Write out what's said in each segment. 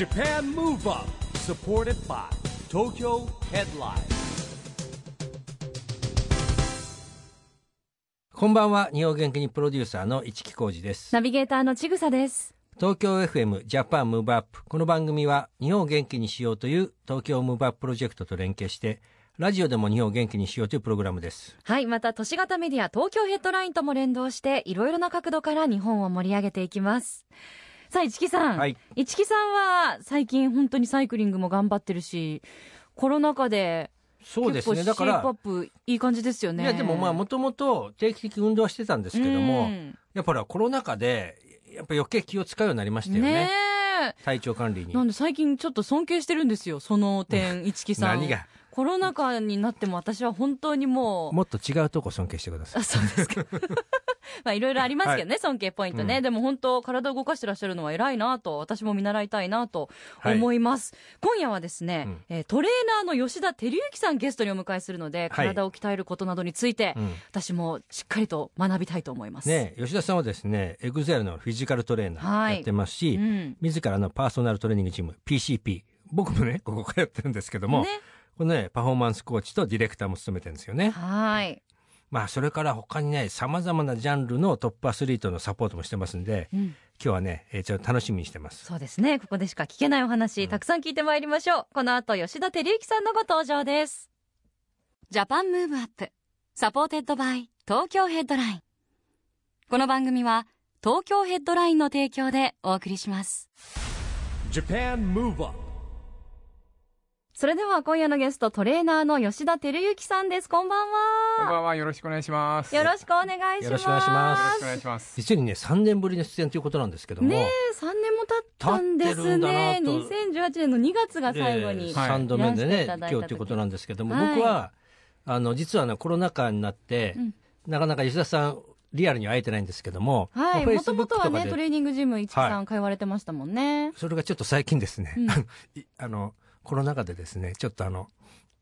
Japan Move Up supported by Tokyo Headline. こんばんは。日本元気にプロデューサーの一木広治です。ナビゲーターのちぐさです。東京 FM ジャパンムーブアップこの番組は日本を元気にしようという東京ムーブアッププロジェクトと連携してラジオでも日本を元気にしようというプログラムです。はい、また都市型メディア東京ヘッドラインとも連動していろいろな角度から日本を盛り上げていきます。さあ、市木さん。はい市木さんは最近本当にサイクリングも頑張ってるし、コロナ禍でそうですね結だから構シェイプアップいい感じですよね。いやでもまあもともと定期的運動はしてたんですけどもうんやっぱりコロナ禍でやっぱ余計気を使うようになりましたよねねえ。体調管理になんで最近ちょっと尊敬してるんですよ、その点、市木さん。何が？コロナ禍になっても私は本当にもう、もっと違うとこ尊敬してくださいあそうですか。まあいろいろありますけどね、尊敬ポイントね、うん。でも本当体を動かしてらっしゃるのは偉いなと私も見習いたいなとはい思います、今夜はですね、うん。えートレーナーの吉田照之さんゲストにお迎えするので、はい。体を鍛えることなどについて、うん。私もしっかりと学びたいと思います。ね吉田さんはですねエグゼルのフィジカルトレーナはい。ーやってますし、うん。自らのパーソナルトレーニングチーム PCP 僕もね ここ通ってるんですけども、ね、このねパフォーマンスコーチとディレクターも務めてるんですよね。はい、まあそれから他にねさまざまなジャンルのトップアスリートのサポートもしてますんでうん、今日はね、えーちょっと楽しみにしてます。そうですね。ここでしか聞けないお話、たくさん聞いてまいりましょう。この後吉田輝幸さんのご登場です。 Japan Move Up supported by Tokyo Headline。この番組は東京ヘッドラインの提供でお送りします。Japan Move Up それでは今夜のゲストトレーナーの吉田照之さんです。こんばんは。こんばんは、よろしくお願いします。よろしくお願いします。よろしくお願いします。よろしくお願いします。実にね3年ぶりの出演ということなんですけども、ねえ3年も経ったんですね。なと。2018年の2月が最後に、で3度目でねいらしていただいた時。今日ということなんですけども、はい。僕はあの実はねコロナ禍になって、うん。なかなか吉田さんリアルには会えてないんですけども、はい、まあもとも Facebook とはね、とかで。トレーニングジム、市木さん通われてましたもんね。それがちょっと最近ですね、うん。あのコロナ禍でですねちょっとあの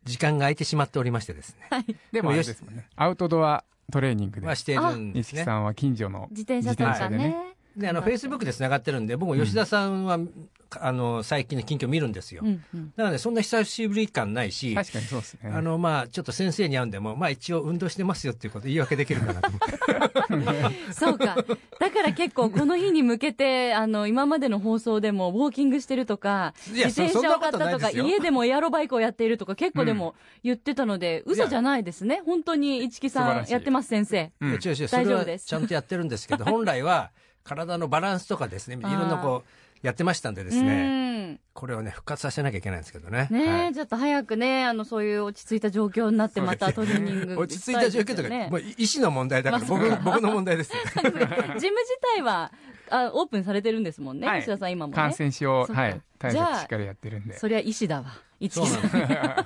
時間が空いてしまっておりましてですね。でもあれですもんね。アウトドアトレーニングで。は、しているんですね。さんは近所の自転車とかね。自転車でね。であのフェイスブックでつながってるんで僕も吉田さんは、あの最近の近況見るんですよ、うんうん。だからねそんな久しぶり感ないし確かにそうですね。あのまあちょっと先生に会うんでもまあ一応運動してますよっていうこと言い訳できるかなと思って。そうか。だから結構この日に向けて、あの、今までの放送でもウォーキングしてるとか、自転車を買ったとか、家でもエアロバイクをやっているとか、結構でも言ってたので、嘘じゃないですね。本当に市木さんやってます、先生。うん。大丈夫です。ちゃんとやってるんですけど本来は体のバランスとかですね いろんなこうやってましたんでですね。ね。これをね復活させなきゃいけないんですけどね。ねえ、はい。ちょっと早くね、あの、そういう落ち着いた状況になって、またトレーニング 落ち着いた状況とか、ね。もう意思の問題だから、まあ僕僕の問題ですよ ジム自体はあオープンされてるんですもんね、はい。吉田さん今もね。感染症、はい、対じゃあ策しっかりやってるんで。そりゃ医師だわ。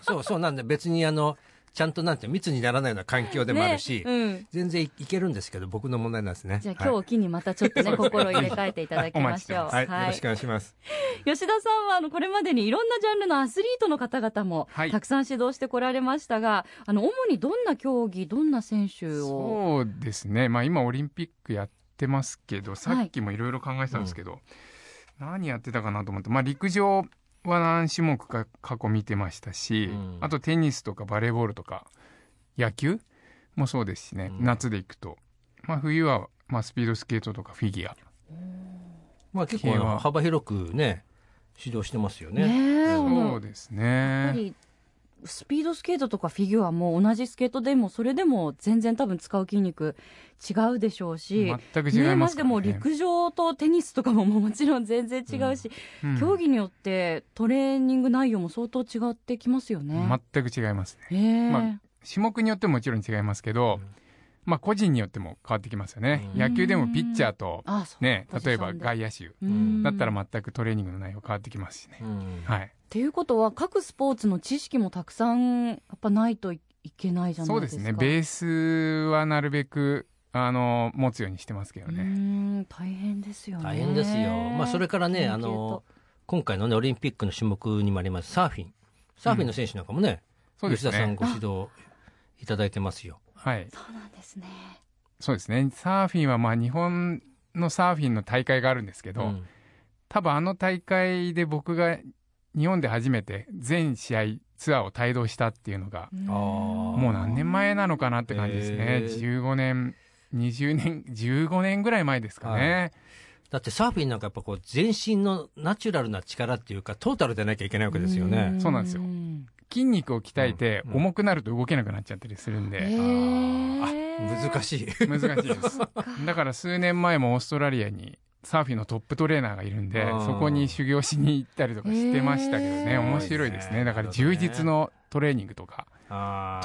そうそうなんで別にあのちゃんとなんて密にならないような環境でもあるし、ねうん、全然いいけるんですけど僕の問題なんですね。じゃあ今日を機にまたちょっとね、心を入れ替えていただきましょう。はい、よろしくお願いします。吉田さんはあのこれまでにいろんなジャンルのアスリートの方々もはい。たくさん指導してこられましたが、あの主にどんな競技、どんな選手を？そうですね。まあ今オリンピックやってますけど、さっきもいろいろ考えてたんですけど、何やってたかなと思って、まあ陸上は何種目か過去見てましたし、うん。あとテニスとかバレーボールとか野球もそうですしね、うん。夏で行くと、まあ冬はまあスピードスケートとかフィギュア。まあ結構幅広くね指導してますよね。ねそうう。ですやっぱね。りスピードスケートとかフィギュアも同じスケートでもそれでも全然多分使う筋肉違うでしょうし。全く違いね、ますからね。マジでもう陸上とテニスとかももちろん全然違うし、うん競技によってトレーニング内容も相当違ってきますよね。全く違いますね。へえまあ種目によってももちろん違いますけど、まあ個人によっても変わってきますよね。うん野球でもピッチャーとあそうね例えば外野手うんだったら全くトレーニングの内容変わってきますしね。うんはい。っていうことは各スポーツの知識もたくさんやっぱないといけないじゃないうでか。そですすね。ベースはなるべくあの持つようにしてますけどうね。ん大変ですよね。大変ですよまあそれからねあの今回のねオリンピックの種目にもありますサーフィンサーフィンの選手なんかもね、そうですね吉田さんご。指導いただいてますよはい。そうなんですね。そうですね。サーフィンはまあ日本のサーフィンの大会があるんですけど、うん多分あの大会で僕が日本で初めて全試合ツアーを帯同したっていうのが、ももう何年前なのかなって感じですね。へー15年、20年、15年ぐらい前ですかね。だってサーフィンなんかやっぱこう全身のナチュラルな力っていうかトータルでなきゃいけないわけですよね。そうなんですよ筋肉を鍛えてうん重くなると動けなくなっちゃったりするんへで、ー難しい。難しいです。だから数年前もオーストラリアにサーフィンのトップトレーナーがいるんでそこに修行しに行ったりとかしてましたけどね。面白いですね。だから充実のトレーニングとか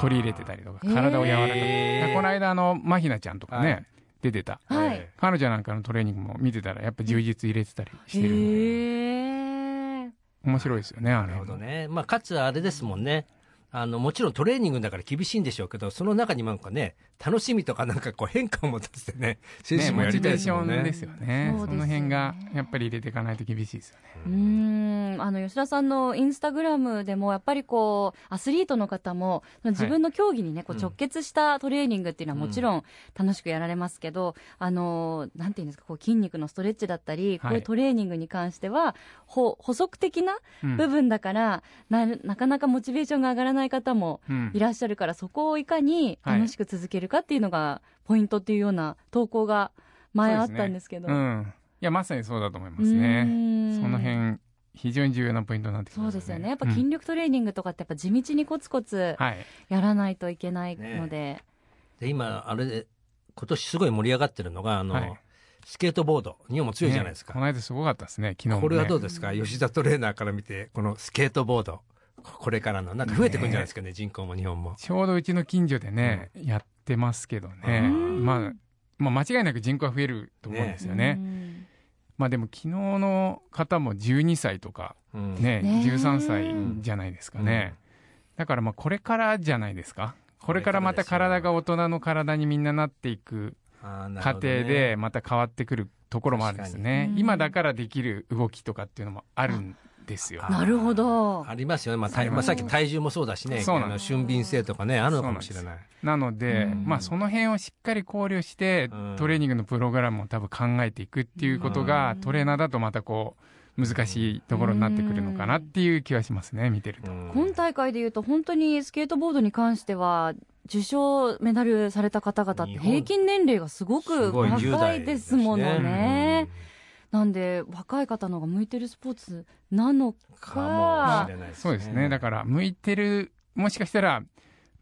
取り入れてたりとか体を柔らかく。この間あのマヒナちゃんとかね、はい。出てた。はい。え彼女なんかのトレーニングも見てたらやっぱ充実入れてたりしてるんで。へえ面白いですよねあれ。なるほどね。まあ、かつあれですもんね。あの、もちろんトレーニングだから厳しいんでしょうけど、その中になんかね、楽しみとかなんかこう変化を持たせてね、選手ね、もやりたいモチベーシですもんね。ョンですよね。そねその辺がやっぱり入れていかないと厳しいですよね。うーん。あの吉田さんのインスタグラムでもやっぱりこうアスリートの方も自分の競技にね、こううん。直結したトレーニングっていうのはもちろん楽しくやられますけど、あのなんていうんですかこう筋肉のストレッチだったり、こういうトレーニングに関してはほ補足的なうん。部分だから、ななかなかモチベーションが上がらない方もうん。いらっしゃるから、そこをいかに楽しく続けるかっていうのがポイントっていうような投稿が前あったんですけど。うん。いやまさにそうだと思いますね。ん。その辺非常に重要なポイントになってきますそうですよね。やっぱうん筋力トレーニングとかってやっぱ地道にコツコツはい。やらないといけないので。で、今、あれで、今年すごい盛り上がってるのが、あの、はい。スケートボード。日本も強いじゃないですか。ね。この間すごかったですね昨日もね。これはどうですか？吉田トレーナーから見て、このスケートボード。これからの、なんか増えてくんじゃないですかね、人口も日本も。ちょうどうちの近所でね、やってますけどね。うん。まあまあ間違いなく人口は増えると思うんですよね。うん。まあでも昨日の方も12歳とかうん。ねね13歳じゃないですかね、だからまあこれからじゃないですか。これからまた体が大人の体にみんななっていく過程でまた変わってくるところもあるんですね。今だからできる動きとかっていうのもあるんですよ。あなるほど。ありますよね、まあ、まあ、さっき体重もそうだしね、そうなの俊敏性とかね、あるのかもしれない。なので、うん。まあその辺をしっかり考慮して、うん。トレーニングのプログラムを多分考えていくっていうことが、うん。トレーナーだとまたこう難しいところになってくるのかなっていう気はしますね見てると。うん。今大会でいうと本当にスケートボードに関しては受賞メダルされた方々って平均年齢がすごすくごい。10若代いですものね。なんで若い方の方が向いてるスポーツなのか。もしれないですね。そうですね。だから向いてるもしかしたら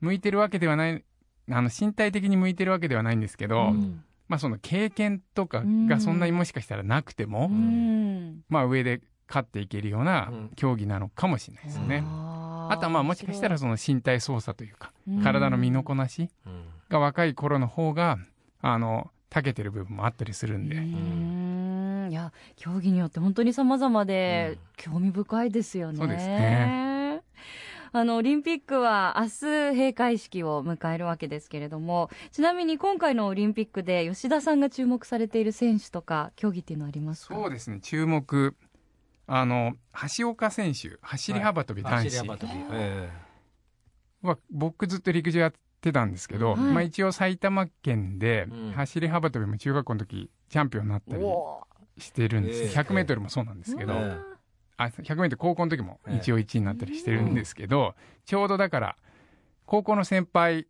向いてるわけではないあの身体的に向いてるわけではないんですけど、うん。まあその経験とかがそんなにもしかしたらなくても、うん。まあ上で勝っていけるようなうん。競技なのかもしれないですね。あーあとはまあもしかしたらその身体操作というかうん。体の身のこなしうん。が若い頃の方があの長けてる部分もあったりするんで、うんいや競技によって本当に様々で興味深いですよね。そうですね。あのオリンピックは明日閉会式を迎えるわけですけれどもちなみに今回のオリンピックで吉田さんが注目されている選手とか競技っていうのはありますか？そうですね。注目。あの橋岡選手走り幅跳び男子。走り幅跳び。えは僕ずっと陸上やってたんですけど、はい。まあ、一応埼玉県でうん。走り幅跳びも中学校の時チャンピオンになったりおしてるんです、ええ。100m もそうなんですけど、ええ。あ 100m 高校の時も一応1位になったりしてるんですけど、ちょうどだから高校の先輩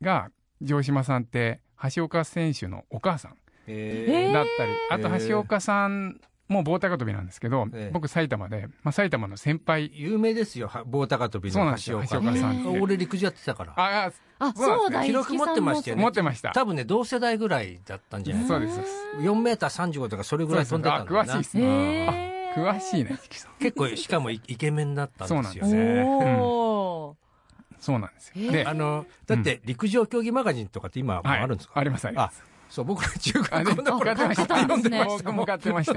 が城島さんって橋岡選手のお母さんええ。だったり、あええ。と橋岡さんも棒高跳びなんですけど、ええ。僕埼玉で、まあ、埼玉の先輩。有名ですよ、は棒高跳びそうなんの橋岡ですよ橋岡さんって。俺陸上やってたから。あああそうだ記録持ってましたよね。持ってました。多分ね、同世代ぐらいだったんじゃない？ですか。そうですそうです。4メーター35とかそれぐらい飛んでたんだよな。詳しいっす。へねー。詳しいね結構、しかもイイケメンだったんですよそうね。おそうなんですえよであの、だって陸上競技マガジンとかって今もはいあるんですか、ありますありますそう、僕ら中あね学校の頃買ってたんですね僕も買ってましー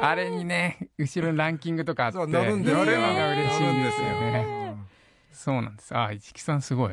たあれにね後ろにランキングとかあってそう乗るんですよ乗るのが嬉しいんですよね。そうなんです。あ市木さんすごい。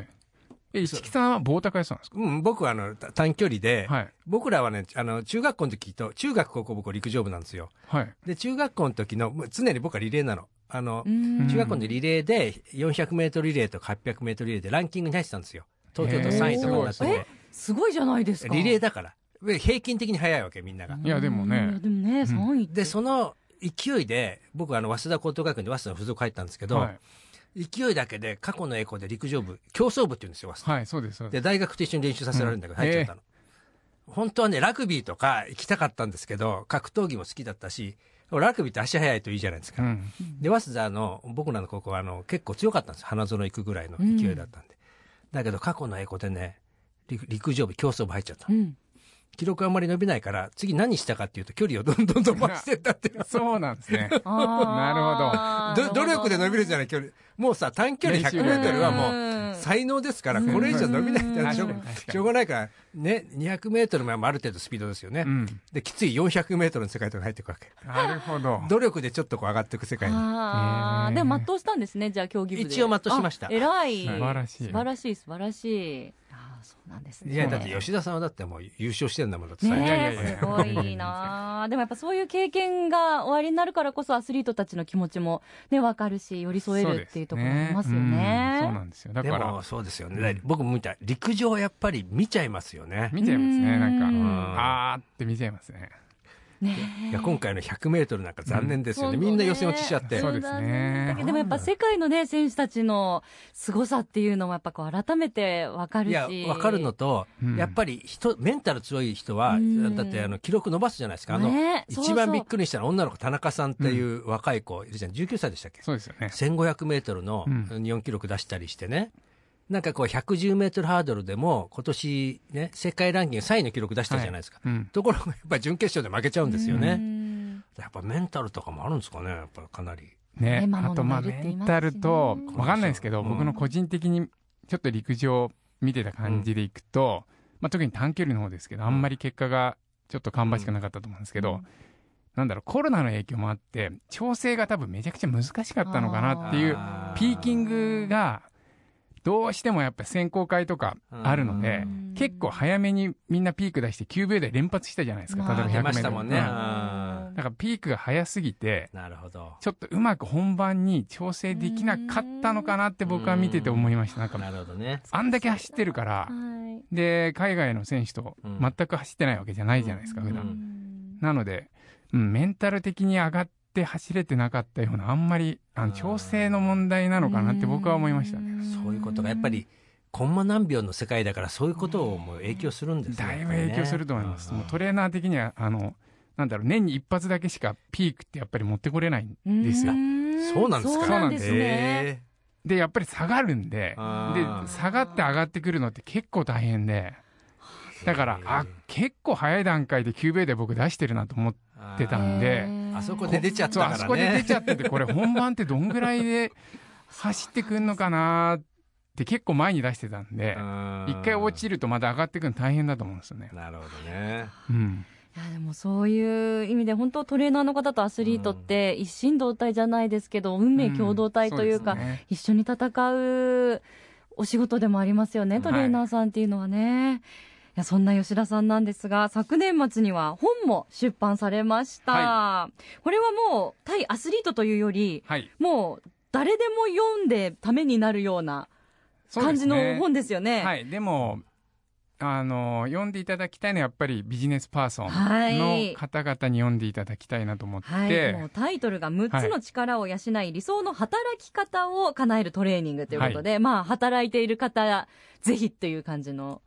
え市木さんは棒高やってたんですか？うん、僕はあのた短距離で、はい。僕らはね、あの中学校の時と、中学高校僕陸上部なんですよ。はい。で、中学校の時の、常に僕はリレーなの。あの、うん。中学校のリレーで400メートルリレーとか800メートルリレーでランキングに入ってたんですよ。東京都3位とかになって、すごいじゃないですか。リレーだから。で平均的に速いわけみんなが、いやでもね。うんでもね、3位。でその勢いで僕はあの早稲田高等学院で早稲田の付属入ったんですけど、はい。勢いだけで過去の栄光で陸上部競争部って言うんですよ早稲田。はいそうですそうです。で大学と一緒に練習させられるんだけど入っちゃったの、本当はねラグビーとか行きたかったんですけど格闘技も好きだったしラグビーって足速いといいじゃないですか、うん。で早稲田の僕らの高校はあの結構強かったんです。花園行くぐらいの勢いだったんで、だけど過去の栄光でね陸陸上部競争部入っちゃった、うん。記録あんまり伸びないから次何したかっていうと距離をどんどん伸ばしてったっていう。そうなんですね。あー。ど。努力で伸びるじゃない距離。もうさ短距離100メートルはもう才能ですからこれ以上伸びないってしょしょうがないからね200メートルもある程度スピードですよね、うん。できつい400メートルの世界とか入っていくわけ。なるほど。努力でちょっとこう上がっていく世界。にああ、でも全うしたんですね、じゃあ競技部で。一応全うしました。あ偉い。素晴らしい。素晴らしい、素晴らしい。ああ、そうなんですね。いやだって吉田さんはだってもう優勝してんだもんだって最ねすごいなあ でもやっぱそういう経験が終わりになるからこそアスリートたちの気持ちもね、わかるし、寄り添えるっていうところありますよね。そうなんですよ。だでからもそうですよね、僕も見た陸上はやっぱり見ちゃいますよね。見ちゃいますねなんか。うん。あーって見ちゃいますねねいや今回の100メートルなんか残念ですよね、うん。みんな予選落ちしちゃって。そうですね。だけどでもやっぱ世界のね、選手たちの凄さっていうのもやっぱこう改めてわかるし。いや分かるのと、うん。やっぱり人メンタル強い人は、うん。だってあの記録伸ばすじゃないですか。あの、一番びっくりしたのは女の子田中さんっていう若い子いるじゃん。19歳でしたっけ？そうですよね。1500メートルのうん。日本記録出したりしてね、なんかこう110メートルハードルでも今年ね世界ランキング3位の記録出したじゃないですか、うん。ところがやっぱり準決勝で負けちゃうんですようね、ん。やっぱメンタルとかもあるんですかね。やっぱかなり。ねあとまあメンタルとわかんないですけどうん。僕の個人的にちょっと陸上見てた感じでいくとまあ特に短距離の方ですけどあんまり結果がちょっと芳しくなかったと思うんですけどなんだろうコロナの影響もあって調整が多分めちゃくちゃ難しかったのかなっていうピーキングがどうしてもやっぱ選考会とかあるのでうん。結構早めにみんなピーク出して9秒台連発したじゃないですかまあ。例えば出100ましたもんね、だからピークが早すぎてーなるほど。ちょっとうまく本番に調整できなかったのかなって僕は見てて思いました。なんかなるほどね。あんだけ走ってるからはい。で海外の選手とうん。全く走ってないわけじゃないじゃないですかうん普段。うん。なので、うん、メンタル的に上がって走れてなかったようなあんまりあの調整の問題なのかなって僕は思いました。ねそういうことがやっぱりコンマ何秒の世界だからそういうことをもう影響するんですねだいぶ影響すると思います、もうトレーナー的にはあのなんだろう年に一発だけしかピークってやっぱり持ってこれないんですよ。んそうなんですかそうなんですね。えでやっぱり下がるんでで下がって上がってくるのって結構大変でだからあ結構早い段階で9秒で僕出してるなと思ってたんであそこで出ちゃったからね。あそこで出ちゃっててこれ本番ってどんぐらいで走ってくんのかなって結構前に出してたんで一回落ちるるとまた上がってくるの大変だと思うんですよね。なるほどね。うん。いやでもそういう意味で本当トレーナーの方とアスリートって一心同体じゃないですけど運命共同体というか、一緒に戦うお仕事でもありますよね、トレーナーさんっていうのはね。いやそんな吉田さんなんですが昨年末には本も出版されました、はこれはもう対アスリートというよりはい。もう誰でも読んでためになるような感じの本ですよね。はい、でもあの読んでいただきたいのはやっぱりビジネスパーソンはい。の方々に読んでいただきたいなと思って、はい、もうタイトルが6つの力を養い、理想の働き方を叶えるトレーニングということで、まあ働いている方ぜひっていう感じの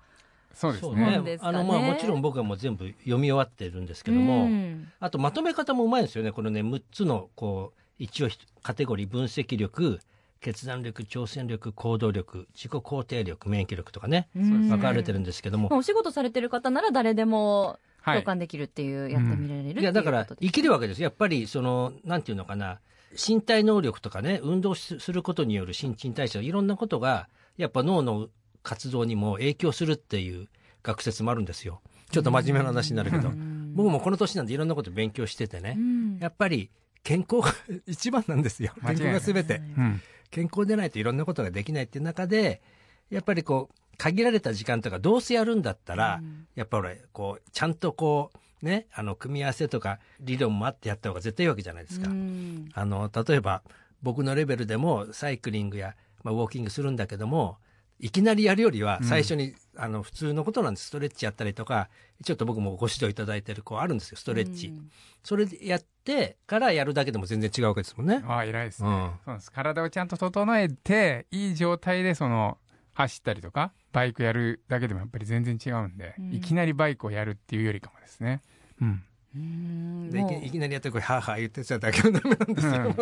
そうですね。ね。あのまあもちろん僕はもう全部読み終わってるんですけども、うん。あとまとめ方もうまいんですよね。このね6つのこう一応カテゴリー分析力決断力挑戦力行動力自己肯定力免疫力とかねうん。分かれてるんですけども、まあお仕事されてる方なら誰でもはい。共感できるっていう、やってみられるっていういやだから生きるわけです。よやっぱりそのなんていうのかな身体能力とかね運動すすることによる新陳代謝いろんなことがやっぱ脳の活動にも影響するっていう学説もあるんですよ。ちょっと真面目な話になるけど。うん。僕もこの年なんでいろんなこと勉強しててね。うん。やっぱり健康が一番なんですよ。健康が全て。うん。健康でないといろんなことができないっていう中でやっぱりこう限られた時間とかどうせやるんだったら、うん。やっぱ俺こうちゃんとこうねあの組み合わせとか理論もあってやった方が絶対いいわけじゃないですか。うん。あの例えば僕のレベルでもサイクリングや、まあ、ウォーキングするんだけどもいきなりやるよりはうん。最初に、あの普通のことなんです。ストレッチやったりとかちょっと僕もご指導いただいてるこうあるんですよ。ストレッチ、うん。それでやってからやるだけでも全然違うわけですもんね。ああ偉いですね、うん。そうなんです。体をちゃんと整えていい状態でその走ったりとかバイクやるだけでもやっぱり全然違うんで、うん。いきなりバイクをやるっていうよりかもですね。うんうんでいきいきなりやってこれハーハー言ってただけはダメなんですよ。うん。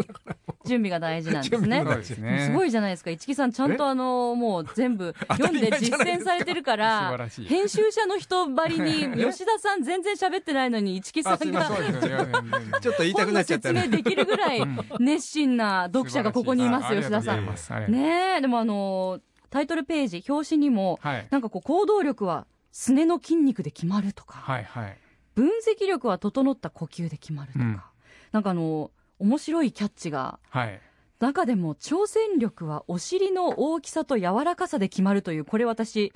準備が大事なんですね。すごいじゃないですか。市木さんちゃんとあのもう全部読んで実践されてるから 編集者の人ばりに 吉田さん全然喋ってないのに市木さんが ちょっと言いたくなっちゃったね。説明できるぐらいうん。熱心な読者がここにいますよ吉田さん。ねえ。でもあのタイトルページ表紙にもなんかこう行動力はすねの筋肉で決まるとか、はいはい分析力は整った呼吸で決まるとか、うん。なんかあの面白いキャッチが。はい。中でも挑戦力はお尻の大きさと柔らかさで決まるというこれ私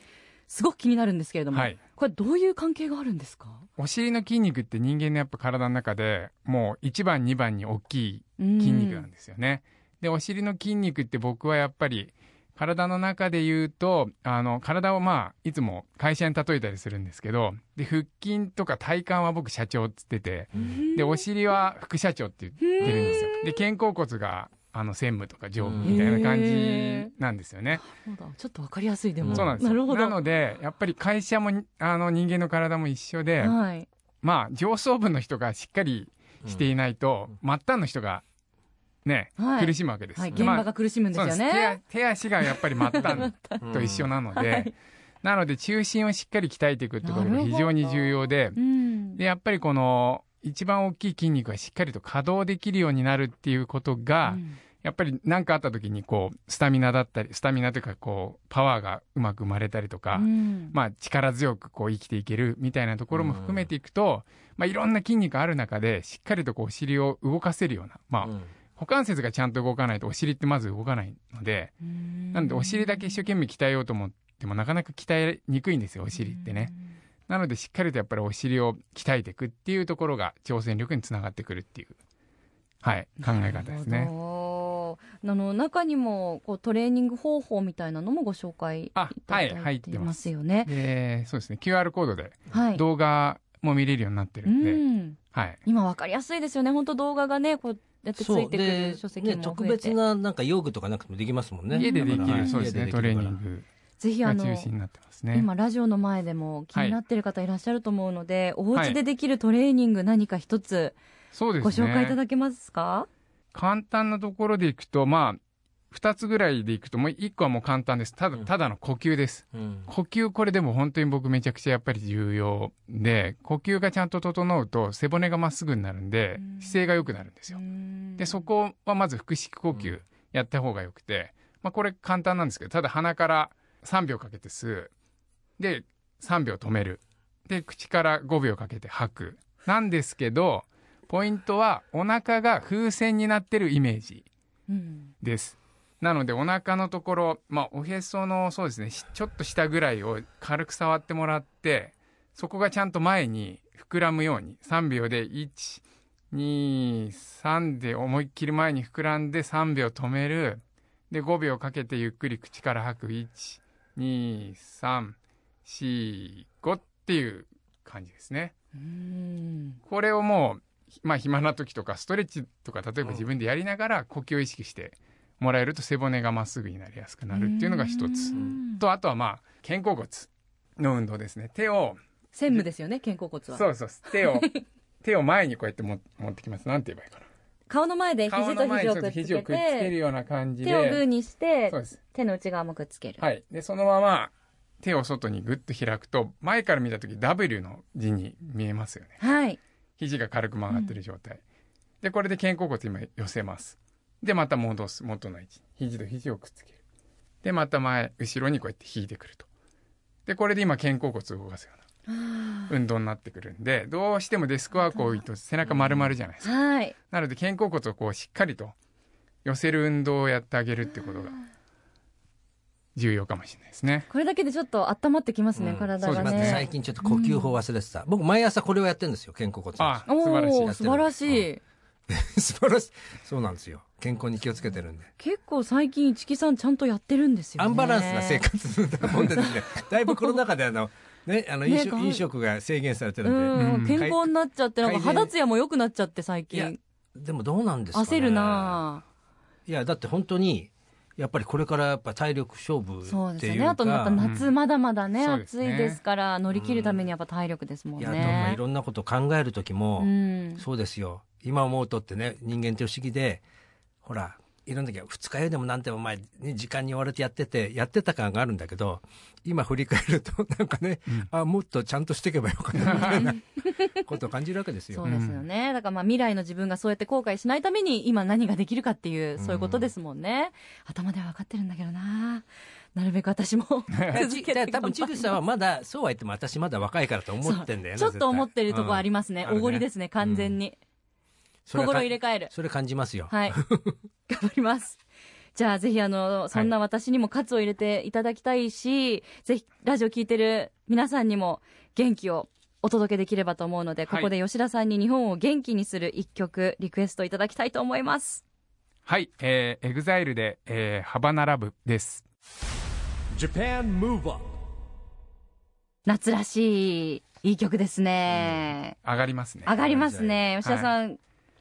すごく気になるんですけれども、はい。これどういう関係があるんですか？お尻の筋肉って人間のやっぱ体の中でもう1番2番に大きい筋筋肉なんですよね。でお尻の筋肉って僕はやっぱり体の中で言うとあの体をまあいつも会社に例えたりするんですけどで腹筋とか体幹は僕社長っつっててでお尻は副社長って言ってるんですよ。で肩甲骨があの専務とか上部みたいな感じなんですよね。ちょっとわかりやすいでも、そうなんですよ。るほど。なのでやっぱり会社もあの人間の体も一緒で、はい、まあ上層部の人がしっかりしていないと、末端の人がね、はい。苦しむわけです。はい、現場が苦しむんですよそうです。ね手手足がやっぱり末端と一緒なので、はい。なので中心をしっかり鍛えていくってことが非常に重要でうん。でやっぱりこの一番大きい筋肉がしっかりと稼働できるようになるっていうことが、うん。やっぱり何かあった時にこうスタミナだったりスタミナというかこうパワーがうまく生まれたりとか、うん。まあ、力強くこう生きていけるみたいなところも含めていくと、まあ、いろんな筋肉ある中でしっかりとこうお尻を動かせるような、まあ、股関節がちゃんと動かないとお尻ってまず動かないので、うんなのでお尻だけ一生懸命鍛えようと思ってもなかなか鍛えにくいんですよお尻ってね。なのでしっかりとやっぱりお尻を鍛えていくっていうところが挑戦力につながってくるっていう、はい、考え方ですね。あの中にもこうトレーニング方法みたいなのもご紹介いたあはいだいて入ってますよね。でそうですね QR コードではい。動画も見れるようになってるうんで、ん。はい、今わかりやすいですよね。本当動画がねこうやってつそういてくでる書籍ね、も増特えて、別ななんか用具とかなくてもできますもんね。家でできるそうですねトレーニン。グぜひあのが中心になってますね。今ラジオの前でも気になってる方いらっしゃると思うので、お家でできるトレーニング何か一つそうですね。ご紹介いただけますか？簡単なところでいくと、まあ、2つぐらいでいくと、もう1個はもう簡単です。ただ、うんただの呼吸です。うん呼吸、これでも本当に僕めちゃくちゃやっぱり重要で、呼吸がちゃんと整うと背骨がまっすぐになるんでう、ん姿勢が良くなるんですよ。で、そこはまず腹式呼吸やった方がよくて、まあこれ簡単なんですけど、ただ鼻から3秒かけて吸う。で、3秒止める。で、口から5秒かけて吐く。なんですけど、ポイントはお腹が風船になってるイメージうんです。なのでお腹のところ、まあおへそのそうですね、しちょっと下ぐらいを軽く触ってもらって、そこがちゃんと前に膨らむように、3秒で1、2、3で思いっきり前に膨らんで3秒止める。で、5秒かけてゆっくり口から吐く。1、2、3、4、5っていう感じですね。うんこれをもう、まあ暇な時とかストレッチとか例えば自分でやりながら呼吸を意識してもらえると背骨がまっすぐになりやすくなるっていうのが一つ。うんと、あとはまあ、肩甲骨の運動ですね。手を、専務ですよね肩甲骨はそうそう、手を、手を前にこうやっても持ってきます。なんて言えばいいか顔の前でな。肘と肘をくっつけくっつけるてような感じ手をグーで。にしてそうです。手の内側もくっつける、はい。で、そのまま手を外にグッと開くと、前から見た時 W の字に見えますよね。はい肘が軽く曲がってる状態。で、これで肩甲骨今寄せます。で、また戻す。元の位置。肘と肘をくっつける。で、また前、後ろにこうやって引いてくると。で、これで今肩甲骨を動かすような運動になってくるんで、どうしてもデスクワークを多いと背中丸々じゃないですか。はいなので肩甲骨をこうしっかりと寄せる運動をやってあげるってことが重要かもしれないですね。これだけでちょっと温まってきますね、うん体がねね最近ちょっと呼吸法忘れてた。僕毎朝これをやってるんですよ、肩甲骨。あ、お素晴らしいお。素晴らしい 素晴らしい。そうなんですよ。健康に気をつけてるんで。結構最近市木さんちゃんとやってるんですよね。アンバランスな生活だもんでですね。だいぶコロナ禍であのねあの飲食,、ね飲食が制限されてるんで、うんうん。健康になっちゃってなんか肌ツヤも良くなっちゃって最いや近でもどうなんですかね。焦るないやだって本当にやっぱりこれからやっぱ体力勝負そうっていうか。ですよね。あとまた夏まだまだね、そうですね暑いですから乗り切るためにやっぱ体力ですもんね、いやでもまあいろんなことを考える時も、うん。そうですよ今思うとってね人間って不思議でほらいろんな時は二日酔いでもなんでも前、ね、時間に追われてやっててやってた感があるんだけど今振り返ると なんかね、あもっとちゃんとしていけばよかったみたいな ことを感じるわけですよ。そう。ですよね、だからまあ未来の自分がそうやって後悔しないために今何ができるかっていうそういうことですもんね、頭では分かってるんだけどな。なるべく私も 続けて多分ちぐさはまだそうは言っても私まだ若いからと思ってんだよねちょっと思ってるとこありますね、うん。おごりですね完全に、心入れ替える。それ感じますよ、はい。頑張ります。じゃあぜひあのそんな私にも喝を入れていただきたいし、ぜひラジオ聞いてる皆さんにも元気をお届けできればと思うので、はい。ここで吉田さんに日本を元気にする一曲リクエストいただきたいと思います。はい、えー、 EXILE で、えー、 Havana Love です。Japan Move Up 夏らしいいい曲ですね、上がりますね。上がりますね。吉田さん、い、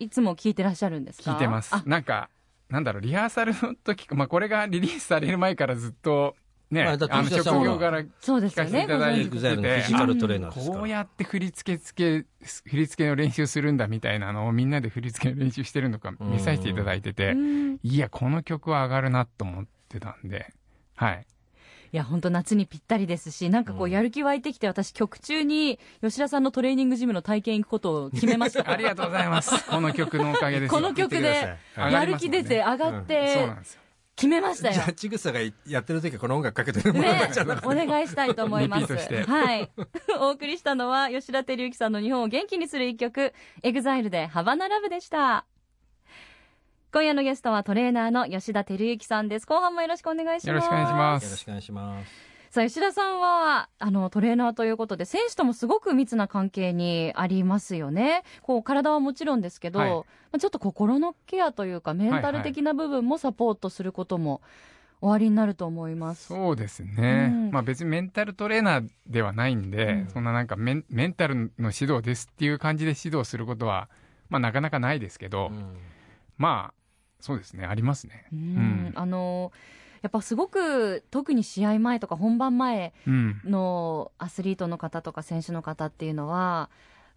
つも聞いてらっしゃるんですか？聞いてます。あ。なんか、なんだろう、リハーサルの時か、まあ、これがリリースされる前からずっと、ね、まああの、職業からそうですよね聞かせていただいて。ご存知 EXILE のフィジカルトレーナーですから。こうやって振り付けつけ、振り付けの練習するんだみたいなのをみんなで振り付けの練習してるのか見させていただいてて、うん。いや、この曲は上がるなと思ってたんで、はい。いや本当夏にぴったりですしなんかこうやる気湧いてきて、私曲中に吉田さんのトレーニングジムの体験行くことを決めました ありがとうございます。この曲のおかげですよ。この曲でやる気出て上がっそうてなんですよ。決めましたよじゃあちぐさがやってる時はこの音楽かけてるもらねお願いしたいと思います。はい。お送りしたのは、吉田輝幸さんの日本を元気にする一曲、 EXILE で Havana Love でした。今夜のゲストはトレーナーの吉田照之さんです。後半もよろしくお願いします。よろしくお願いしまよろしす。くお願いしますさあ、吉田さんは、あの、トレーナーということで、選手ともすごく密な関係にありますよね。こう、体はもちろんですけど、はいまあちょっと心のケアというか、メンタル的な部分もサポートすることもおありになると思います。そうですね、うんまあ別にメンタルトレーナーではないんで、うんそんななんかメンメンタルの指導ですっていう感じで指導することは、まあなかなかないですけど、うんまあそうですね。ありますね。うん。うん。あのやっぱすごく特に試合前とか本番前うん。のアスリートの方とか選手の方っていうのは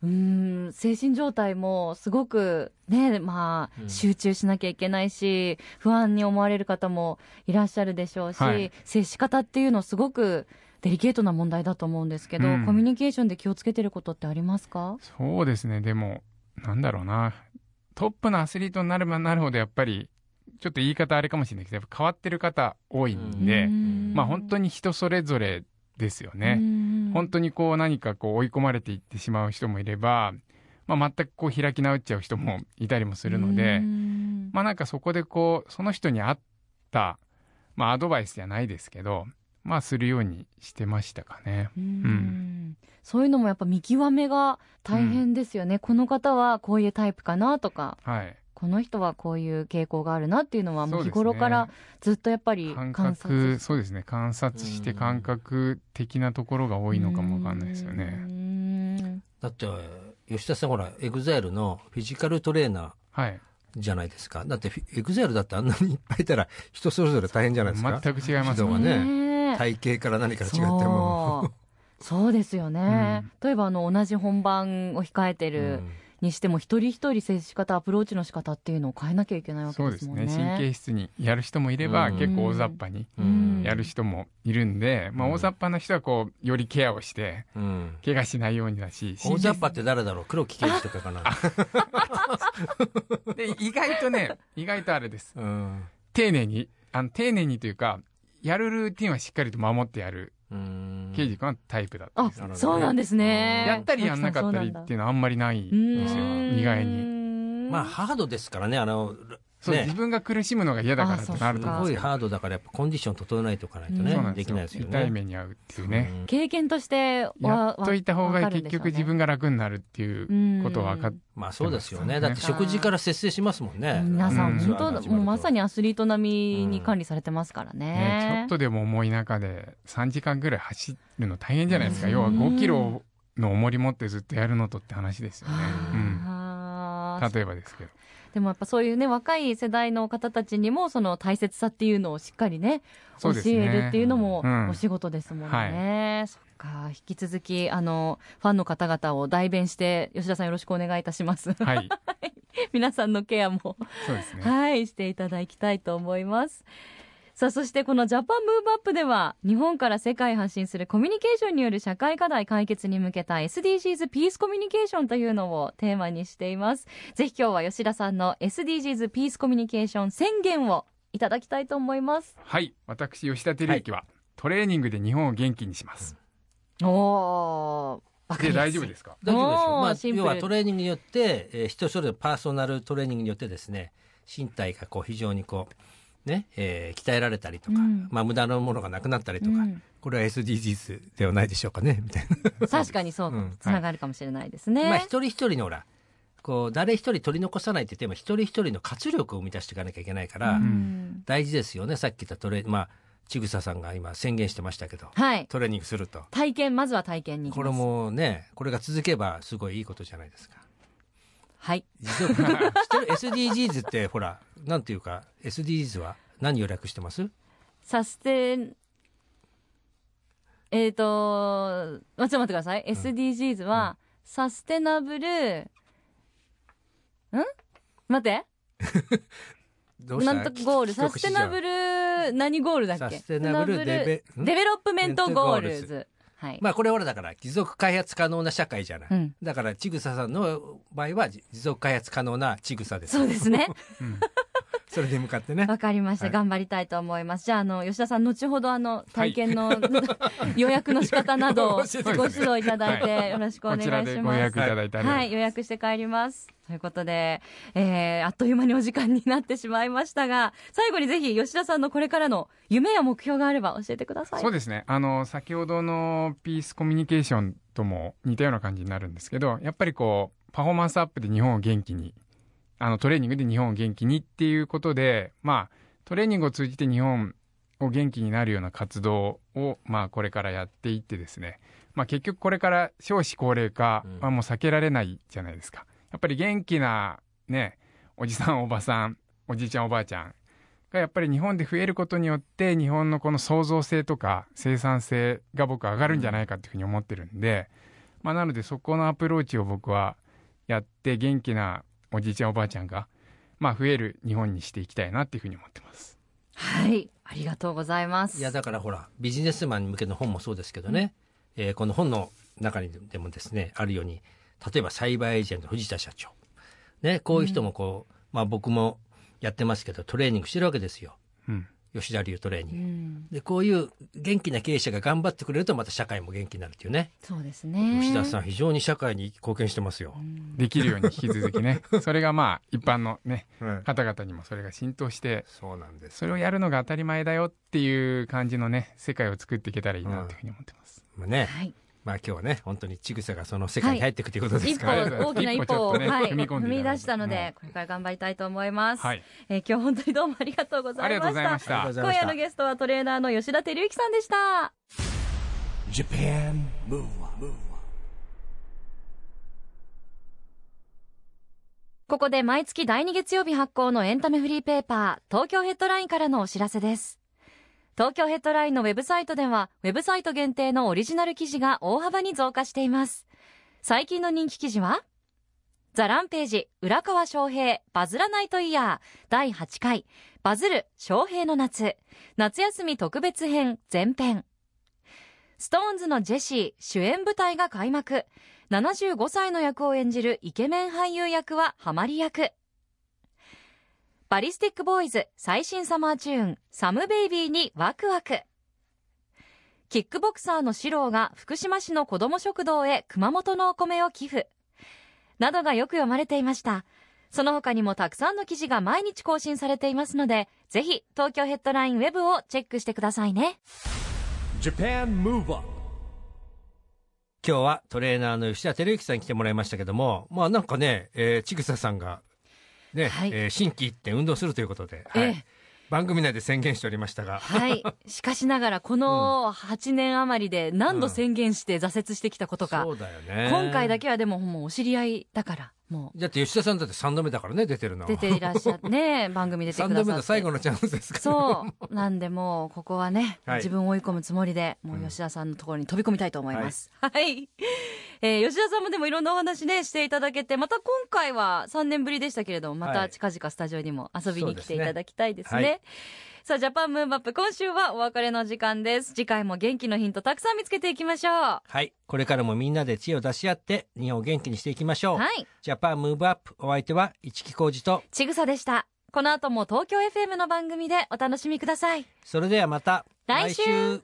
うーん精神状態もすごくねまあ、うん。集中しなきゃいけないし不安に思われる方もいらっしゃるでしょうし、はい。接し方っていうのすごくデリケートな問題だと思うんですけど、うん。コミュニケーションで気をつけてることってありますか？そうですね。でもなんだろうなトップのアスリートになればなるほどやっぱりちょっと言い方あれかもしれないけどやっぱ変わってる方多いんで、まあ本当にに人それぞれですよね、本当ににこう何かこう追い込まれていってしまう人もいれば、まあ、全くこう開き直っちゃう人もいたりもするので、まあなんかそこでこうその人に合った、まあ、アドバイスじゃないですけどまあするようにしてましたかね。うん。そういうのもやっぱ見極めが大変ですよね、この方はこういうタイプかなとか。はい、この人はこういう傾向があるなっていうのはもう日頃からずっとやっぱり感観覚察。そうですね。観察してうん。感覚的なところが多いのかもわかんないですようね。ん。だって吉田さんほら EXILE のフィジカルトレーナはい。ーじゃないですか。だって EXILE だってあんなにいっぱいいたら人それぞれ大変じゃないですか。全く違います指導がね体型から何から違っても。そう。そうですよね、例えばあの同じ本番を控えてるにしても一人一人接し方アプローチの仕方っていうのを変えなきゃいけないわけですもんね。ね。神経質にやる人もいれば、うん結構大雑把にうん。やる人もいるんで、まあ、うん。大雑把な人はこうよりケアをしてうん。怪我しないようにだし大雑把って誰だろう？黒木刑事とかかな？で意外とね意外とあれです。うん。丁寧にあの丁寧にというかやるルーティンはしっかりと守ってやるうん。刑事君はタイプだった。ね。そうなんですね。やったりやんなかったりっていうのはあんまりないんですよ。意外にに。まあハードですからね。あのそう、ね。自分が苦しむのが嫌だからとなるとすごいハードだからやっぱコンディション整えないといかないとね、うん。そうなんできないですよね。痛い目に遭うっていうね、うん。経験としてやわっといた方が結局自分が楽になるっていうことを分かっまあそうですよね。だって食事から節制しますもんね。皆さん、うん。本当、もうまさに。にアスリート並みに管理されてますからね。ね、ちょっとでも重い中で3時間ぐらい走るの大変じゃないですか、うん。要は5キロの重り持ってずっとやるのとって話ですよね、はあ。うん、例えばですけどでもやっぱそういうね、若い世代の方たちにも、その大切さっていうのをしっかりね、教えるっていうのもうんお仕事ですもんね。そっか、引き続き、あの、ファンの方々を代弁して、吉田さんよろしくお願いいたします。はい 皆さんのケアも、ねはい、していただきたいと思います。さあ、そしてこのジャパンムーブアップでは、日本から世界へ発信するコミュニケーションによる社会課題解決に向けた SDGs ピースコミュニケーションというのをテーマにしています。ぜひ今日は吉田さんの SDGs ピースコミュニケーション宣言をいただきたいと思います。はい私吉田照之は、トレーニングで日本を元気にします、おー、で大丈夫ですか？大丈夫ですよ。まあ、要はトレーニングによって、えー人それぞれパーソナルトレーニングによってですね、身体がこう非常にこう、ね、えー鍛えられたりとか、うんまあ無駄なものがなくなったりとか、うんこれは SDGs ではないでしょうかね、みたいな。確かにそううんつながるかもしれないですね。まあ一人一人のほら、こう、誰一人取り残さないって言っても、一人一人の活力を生み出していかなきゃいけないから、うん大事ですよね。さっき言ったトレまあ、ちぐささんが今宣言してましたけど、はい。トレーニングすると。体験、まずは体験にこ。れもね、これが続けばすごいいいことじゃないですか。はい。持続知ってる？SDGs ってほら、なんていうか、SDGs は何を略してます？サステえっ、と、まちょっと待ってください。SDGs は、 sustainable、ん？待って。なんとか goal。 sustainable、何 goal だっけ sustainable デベん development goals。はい。まあこれはほらだから持続開発可能な社会じゃない、うんだからちぐささんの場合は持続開発可能なちぐさですそうですね。うん それに向かってねわかりました。はい頑張りたいと思います。じゃあ、あの、吉田さん、後ほど、あの、体験の、予約の仕方など ご指導いただいはて、よろしくお願いします。ご予約いただいてありがとうござはいい、予約して帰ります。ということで、えー、あっという間にお時間になってしまいましたが、最後にぜひ吉田さんのこれからの夢や目標があれば教えてください。そうですねあの先ほどのピースコミュニケーションとも似たような感じになるんですけどやっぱりこうパフォーマンスアップで日本を元気にあのトレーニングで日本を元気にっていうことでまあトレーニングを通じて日本を元気になるような活動をまあこれからやっていってですね。まあ結局これから少子高齢化はもう避けられないじゃないですか。やっぱり元気なねおじさんおばさんおじいちゃんおばあちゃんがやっぱり日本で増えることによって日本のこの創造性とか生産性が僕は上がるんじゃないかっていうふうに思ってるんで、まあ、なのでそこのアプローチを僕はやって元気なおじいちゃんおばあちゃんが、まあ、増える日本にしていきたいなっていうふうに思ってます。はい。ありがとうございます。いやだからほらビジネスマンに向けの本もそうですけどね、えーこの本の中にでもですねあるように例えばサイバーエージェント藤田社長ねこういう人もこう、まあ僕もやってますけどトレーニングしてるわけですようん吉田流トレーニング、うん、でこういう元気な経営者が頑張ってくれるとまた社会も元気になるっていうね、そうですね。吉田さん非常に社会に貢献してますよ、できるように引き続きね。それがまあ一般のねうん方々にもそれが浸透してそうなんです。それをやるのが当たり前だよっていう感じのね世界を作っていけたらいいなというふうに思ってます。まあね、はい。まあ今日はね本当にちぐさがその世界に入っていくということですから、ありがとうござい大きな一歩を、ねはい、踏み出したので、これから頑張りたいと思います。はい、えー今日本当にどうもありがとうございましたございまし。た。ありがとうございました今夜のゲストはトレーナーの吉田照之さんでした。Japan Move Up, ここで毎月第2月曜日発行のエンタメフリーペーパー、東京ヘッドラインからのお知らせです。東京ヘッドラインのウェブサイトでは、ウェブサイト限定のオリジナル記事が大幅に増加しています。最近の人気記事は、ザ・ランページ、浦川翔平、バズらないとイヤー、第8回、バズる、翔平の夏、夏休み特別編、前編。ストーンズのジェシー、主演舞台が開幕。75歳の役を演じるイケメン俳優役はハマり役。バリスティックボーイズ最新サマーチューン、サムベイビーにワクワク。キックボクサーのシローが福島市の子ども食堂へ熊本のお米を寄付。などがよく読まれていました。その他にもたくさんの記事が毎日更新されていますのでぜひ東京ヘッドラインウェブをチェックしてくださいね Japan Move Up 今日はトレーナーの吉田照之さんに来てもらいましたけどもまあなんかね、えー、ちぐささんがね、はい。えー新規一点運動するということで、はい。ええ番組内で宣言しておりましたが、はい。しかしながらこの8年余りで何度宣言して挫折してきたことか、そうだよね。今回だけはでももうお知り合いだからもだって吉田さんだって3度目だからね出てるのう出ていらっしゃってね 番組出てくださ3って。度目の最後のチャンスですから。そう。なんでもうここはね、はい。自分を追い込むつもりでもう吉田さんのところに飛び込みたいと思います、はい、えー吉田さんもでもいろんなお話ねしていただけてまた今回は3年ぶりでしたけれどもまたはい近々スタジオにも遊びに来ていただきたいですね。そうですね。さあジャパンムーブアップ今週はお別れの時間です。次回も元気のヒントたくさん見つけていきましょう。ははい。これからもみんなで知恵を出し合って日本を元気にしていきましょう、い。ジャパンムーブアップお相手は市木浩二とちぐさでした。この後も東京 FM の番組でお楽しみください。それではまた来週。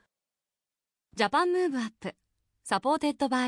Japan Move Up supported by